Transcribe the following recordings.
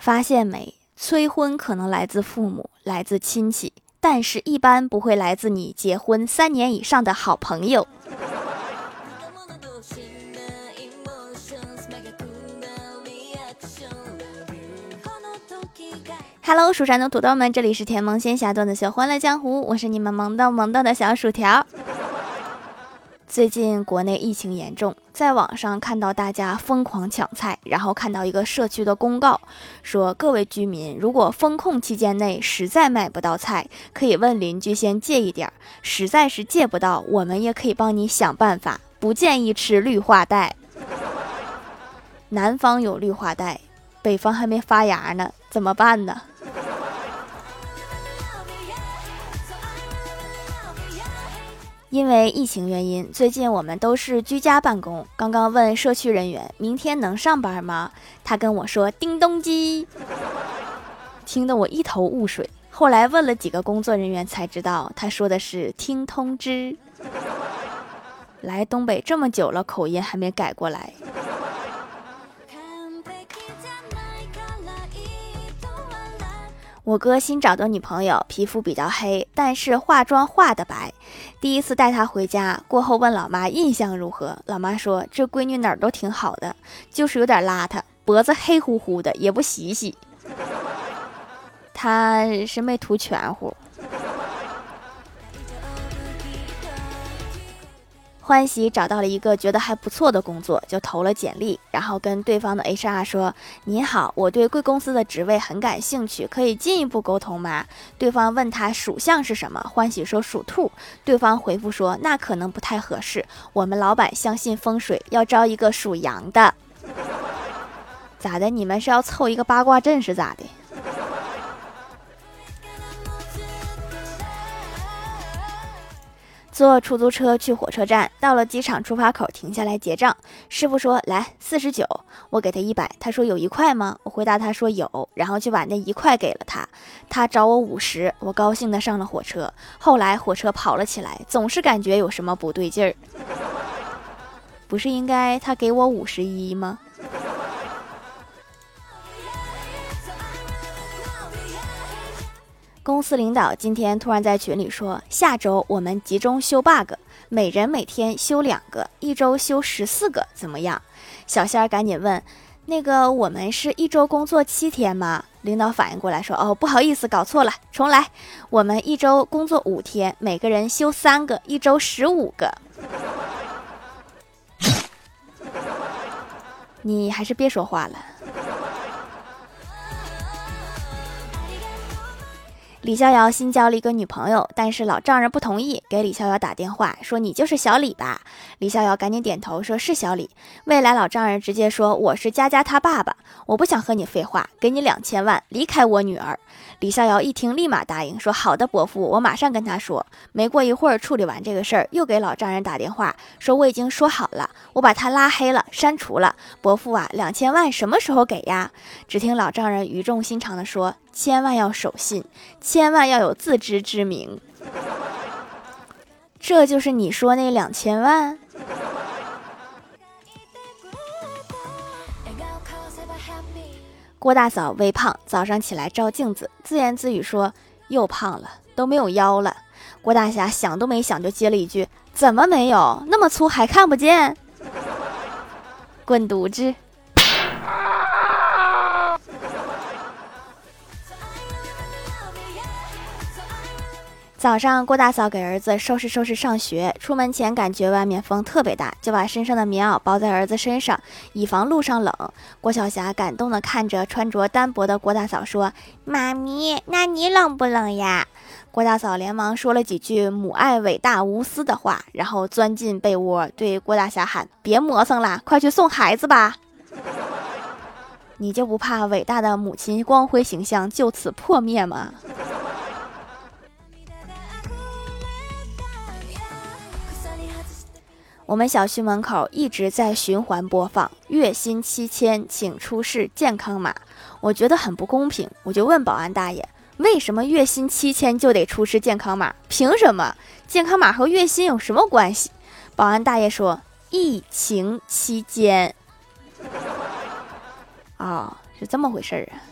发现没？催婚可能来自父母，来自亲戚，但是一般不会来自你结婚三年以上的好朋友。Hello，蜀山的土豆们，这里是甜萌仙侠段子秀《欢乐江湖》，我是你们萌豆萌豆的小薯条。最近国内疫情严重，在网上看到大家疯狂抢菜，然后看到一个社区的公告，说各位居民，如果封控期间内实在买不到菜，可以问邻居先借一点儿，实在是借不到，我们也可以帮你想办法。不建议吃绿化带，南方有绿化带，北方还没发芽呢，怎么办呢？因为疫情原因，最近我们都是居家办公。刚刚问社区人员明天能上班吗？他跟我说叮咚机，听得我一头雾水。后来问了几个工作人员才知道，他说的是听通知。来东北这么久了，口音还没改过来。我哥新找的女朋友皮肤比较黑，但是化妆化的白。第一次带她回家过后，问老妈印象如何？老妈说这闺女哪儿都挺好的，就是有点邋遢，脖子黑乎乎的，也不洗洗。她是没涂全乎。欢喜找到了一个觉得还不错的工作，就投了简历，然后跟对方的 HR 说：“您好，我对贵公司的职位很感兴趣，可以进一步沟通吗？”对方问他属相是什么，欢喜说属兔。对方回复说：“那可能不太合适，我们老板相信风水，要招一个属羊的。咋的？你们是要凑一个八卦阵是咋的？”坐出租车去火车站，到了机场出发口停下来结账。师傅说：“来四十九。”我给他一百，他说：“有一块吗？”我回答他说：“有。”然后就把那一块给了他。他找我五十，我高兴的上了火车。后来火车跑了起来，总是感觉有什么不对劲儿。不是应该他给我五十一吗？公司领导今天突然在群里说，下周我们集中修 bug，每人每天修两个，一周修十四个，怎么样？小仙儿赶紧问，那个我们是一周工作七天吗？领导反应过来说，哦，不好意思，搞错了，重来，我们一周工作五天，每个人修三个，一周十五个。你还是别说话了。李逍遥新交了一个女朋友，但是老丈人不同意，给李逍遥打电话说：“你就是小李吧？”李逍遥赶紧点头说：“是小李。”未来老丈人直接说：“我是佳佳他爸爸，我不想和你废话，给你两千万，离开我女儿。”李逍遥一听，立马答应说：“好的，伯父，我马上跟他说。”没过一会儿，处理完这个事儿，又给老丈人打电话说：“我已经说好了，我把他拉黑了，删除了。伯父啊，两千万什么时候给呀？”只听老丈人语重心长地说。千万要守信，千万要有自知之明。这就是你说那两千万。郭大嫂微胖，早上起来照镜子，自言自语说：“又胖了，都没有腰了。”郭大侠想都没想就接了一句：“怎么没有？那么粗还看不见？” 滚犊子！早上，郭大嫂给儿子收拾收拾上学。出门前感觉外面风特别大，就把身上的棉袄包在儿子身上，以防路上冷。郭晓霞感动地看着穿着单薄的郭大嫂说：“妈咪，那你冷不冷呀？”郭大嫂连忙说了几句母爱伟大无私的话，然后钻进被窝，对郭大侠喊：“别磨蹭了，快去送孩子吧！你就不怕伟大的母亲光辉形象就此破灭吗？”我们小区门口一直在循环播放“月薪七千，请出示健康码”，我觉得很不公平，我就问保安大爷：“为什么月薪七千就得出示健康码？凭什么？健康码和月薪有什么关系？”保安大爷说：“疫情期间。”哦，是这么回事儿啊。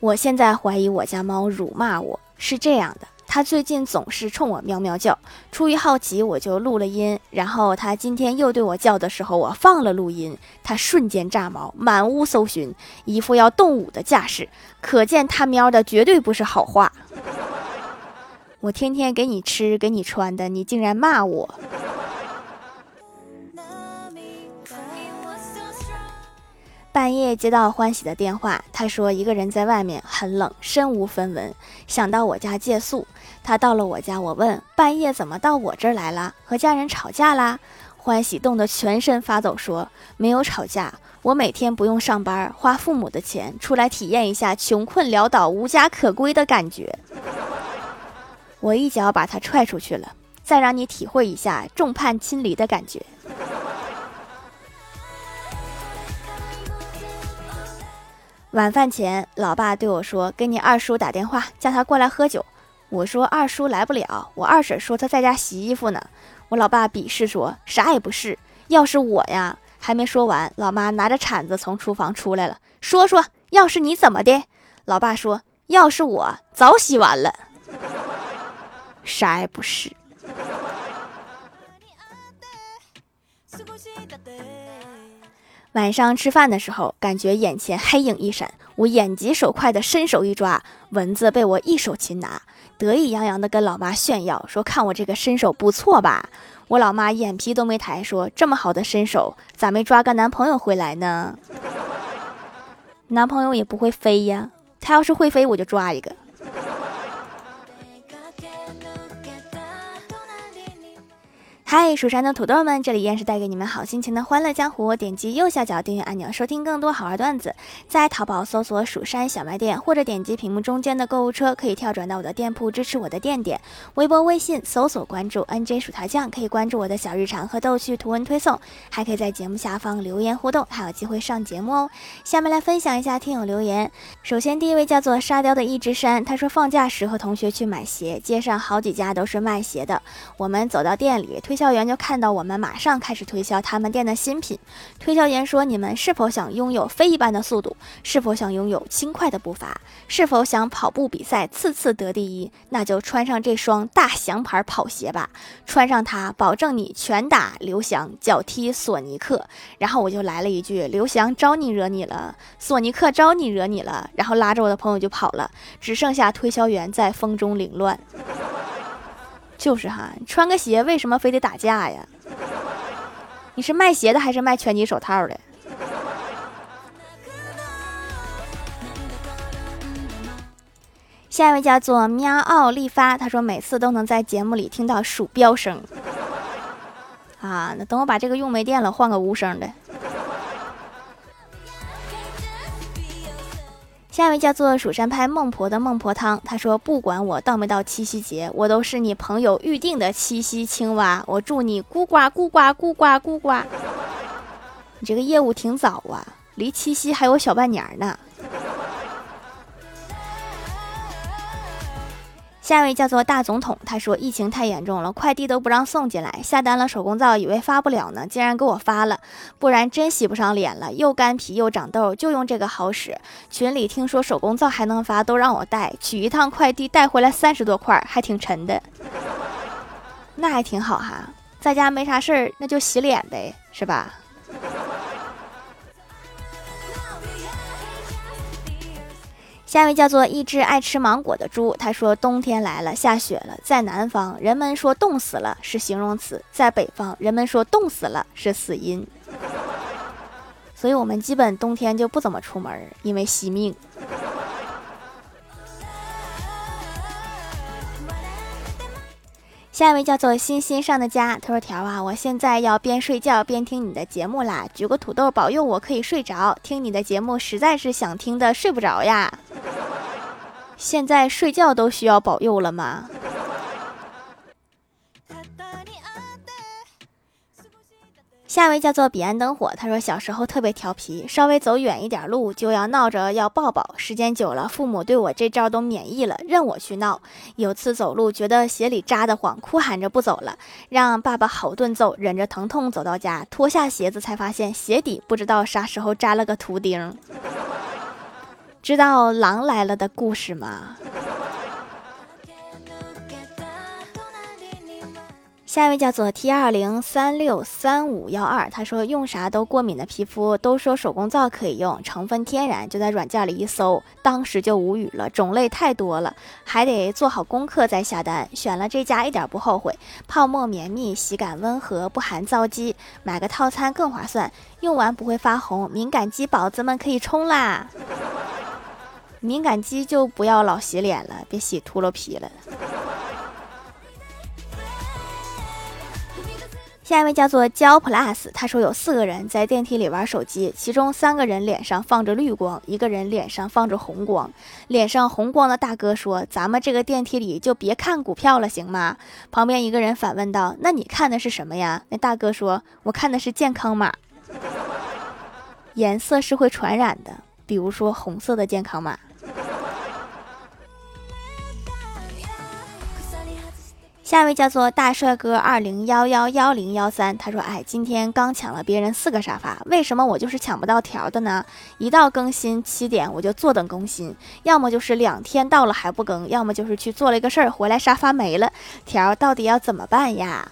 我现在怀疑我家猫辱骂我是这样的。他最近总是冲我喵喵叫，出于好奇，我就录了音。然后他今天又对我叫的时候，我放了录音，他瞬间炸毛，满屋搜寻，一副要动武的架势，可见他喵的绝对不是好话。我天天给你吃，给你穿的，你竟然骂我。半夜接到欢喜的电话，他说一个人在外面很冷，身无分文，想到我家借宿。他到了我家，我问半夜怎么到我这儿来了？和家人吵架啦？欢喜冻得全身发抖，说没有吵架，我每天不用上班，花父母的钱出来体验一下穷困潦倒、无家可归的感觉。我一脚把他踹出去了，再让你体会一下众叛亲离的感觉。晚饭前，老爸对我说：“给你二叔打电话，叫他过来喝酒。”我说：“二叔来不了，我二婶说他在家洗衣服呢。”我老爸鄙视说：“啥也不是，要是我呀……”还没说完，老妈拿着铲子从厨房出来了，说：“说要是你怎么的？”老爸说：“要是我早洗完了。”啥也不是。晚上吃饭的时候，感觉眼前黑影一闪，我眼疾手快的伸手一抓，蚊子被我一手擒拿，得意洋洋的跟老妈炫耀说：“看我这个身手不错吧？”我老妈眼皮都没抬，说：“这么好的身手，咋没抓个男朋友回来呢？” 男朋友也不会飞呀，他要是会飞，我就抓一个。嗨，蜀山的土豆们，这里依然是带给你们好心情的欢乐江湖。点击右下角订阅按钮，收听更多好玩段子。在淘宝搜索“蜀山小卖店”，或者点击屏幕中间的购物车，可以跳转到我的店铺，支持我的店点。微博、微信搜索关注 “nj 薯条酱”，可以关注我的小日常和逗趣图文推送，还可以在节目下方留言互动，还有机会上节目哦。下面来分享一下听友留言。首先，第一位叫做沙雕的一只山，他说放假时和同学去买鞋，街上好几家都是卖鞋的。我们走到店里推。销员就看到我们，马上开始推销他们店的新品。推销员说：“你们是否想拥有飞一般的速度？是否想拥有轻快的步伐？是否想跑步比赛次次得第一？那就穿上这双大祥牌跑鞋吧！穿上它，保证你拳打刘翔，脚踢索尼克。”然后我就来了一句：“刘翔招你惹你了，索尼克招你惹你了。”然后拉着我的朋友就跑了，只剩下推销员在风中凌乱。就是哈，穿个鞋为什么非得打架呀？你是卖鞋的还是卖拳击手套的？下一位叫做喵奥利发，他说每次都能在节目里听到鼠标声。啊，那等我把这个用没电了，换个无声的。下一位叫做蜀山派孟婆的孟婆汤，他说：“不管我到没到七夕节，我都是你朋友预定的七夕青蛙。我祝你咕呱咕呱咕呱咕呱。”你这个业务挺早啊，离七夕还有小半年呢。下一位叫做大总统，他说疫情太严重了，快递都不让送进来，下单了手工皂，以为发不了呢，竟然给我发了，不然真洗不上脸了，又干皮又长痘，就用这个好使。群里听说手工皂还能发，都让我带，取一趟快递带回来三十多块，还挺沉的，那还挺好哈，在家没啥事儿，那就洗脸呗，是吧？下一位叫做一只爱吃芒果的猪，他说：“冬天来了，下雪了，在南方人们说冻死了是形容词，在北方人们说冻死了是死因，所以我们基本冬天就不怎么出门，因为惜命。”下一位叫做欣欣上的家，他说：“条啊，我现在要边睡觉边听你的节目啦，举个土豆保佑我可以睡着。听你的节目实在是想听的睡不着呀。现在睡觉都需要保佑了吗？”下一位叫做彼岸灯火，他说小时候特别调皮，稍微走远一点路就要闹着要抱抱，时间久了，父母对我这招都免疫了，任我去闹。有次走路觉得鞋里扎得慌，哭喊着不走了，让爸爸好顿揍，忍着疼痛走到家，脱下鞋子才发现鞋底不知道啥时候扎了个图钉。知道狼来了的故事吗？下一位叫做 T 二零三六三五幺二，他说用啥都过敏的皮肤都说手工皂可以用，成分天然，就在软件里一搜，当时就无语了，种类太多了，还得做好功课再下单。选了这家一点不后悔，泡沫绵密，洗感温和，不含皂基，买个套餐更划算，用完不会发红，敏感肌宝子们可以冲啦！敏感肌就不要老洗脸了，别洗秃噜皮了。下一位叫做焦 plus，他说有四个人在电梯里玩手机，其中三个人脸上放着绿光，一个人脸上放着红光。脸上红光的大哥说：“咱们这个电梯里就别看股票了，行吗？”旁边一个人反问道：“那你看的是什么呀？”那大哥说：“我看的是健康码，颜色是会传染的，比如说红色的健康码。”下一位叫做大帅哥二零幺幺幺零幺三，他说：“哎，今天刚抢了别人四个沙发，为什么我就是抢不到条的呢？一到更新七点我就坐等更新，要么就是两天到了还不更，要么就是去做了一个事儿回来沙发没了，条到底要怎么办呀？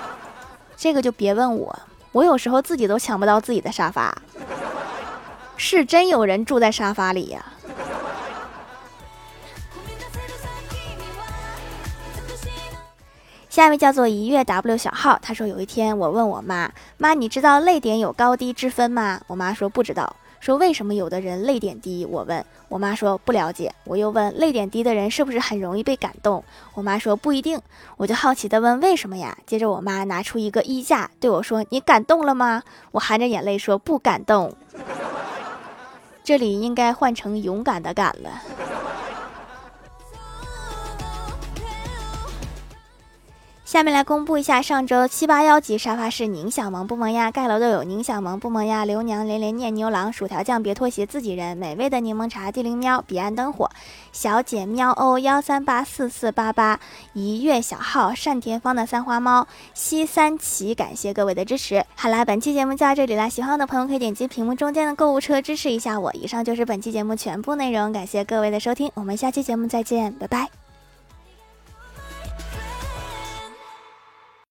这个就别问我，我有时候自己都抢不到自己的沙发，是真有人住在沙发里呀。”下一位叫做一月 W 小号，他说有一天我问我妈妈，你知道泪点有高低之分吗？我妈说不知道。说为什么有的人泪点低？我问我妈说不了解。我又问泪点低的人是不是很容易被感动？我妈说不一定。我就好奇的问为什么呀？接着我妈拿出一个衣架对我说：“你感动了吗？”我含着眼泪说不感动。这里应该换成勇敢的敢了。下面来公布一下上周七八幺级沙发是宁小萌不萌呀？盖楼的有宁小萌不萌呀？刘娘连连念牛郎薯条酱别拖鞋自己人美味的柠檬茶地灵喵彼岸灯火小姐喵哦幺三八四四八八一月小号单田芳的三花猫西三旗感谢各位的支持。好啦，本期节目就到这里啦，喜欢我的朋友可以点击屏幕中间的购物车支持一下我。以上就是本期节目全部内容，感谢各位的收听，我们下期节目再见，拜拜。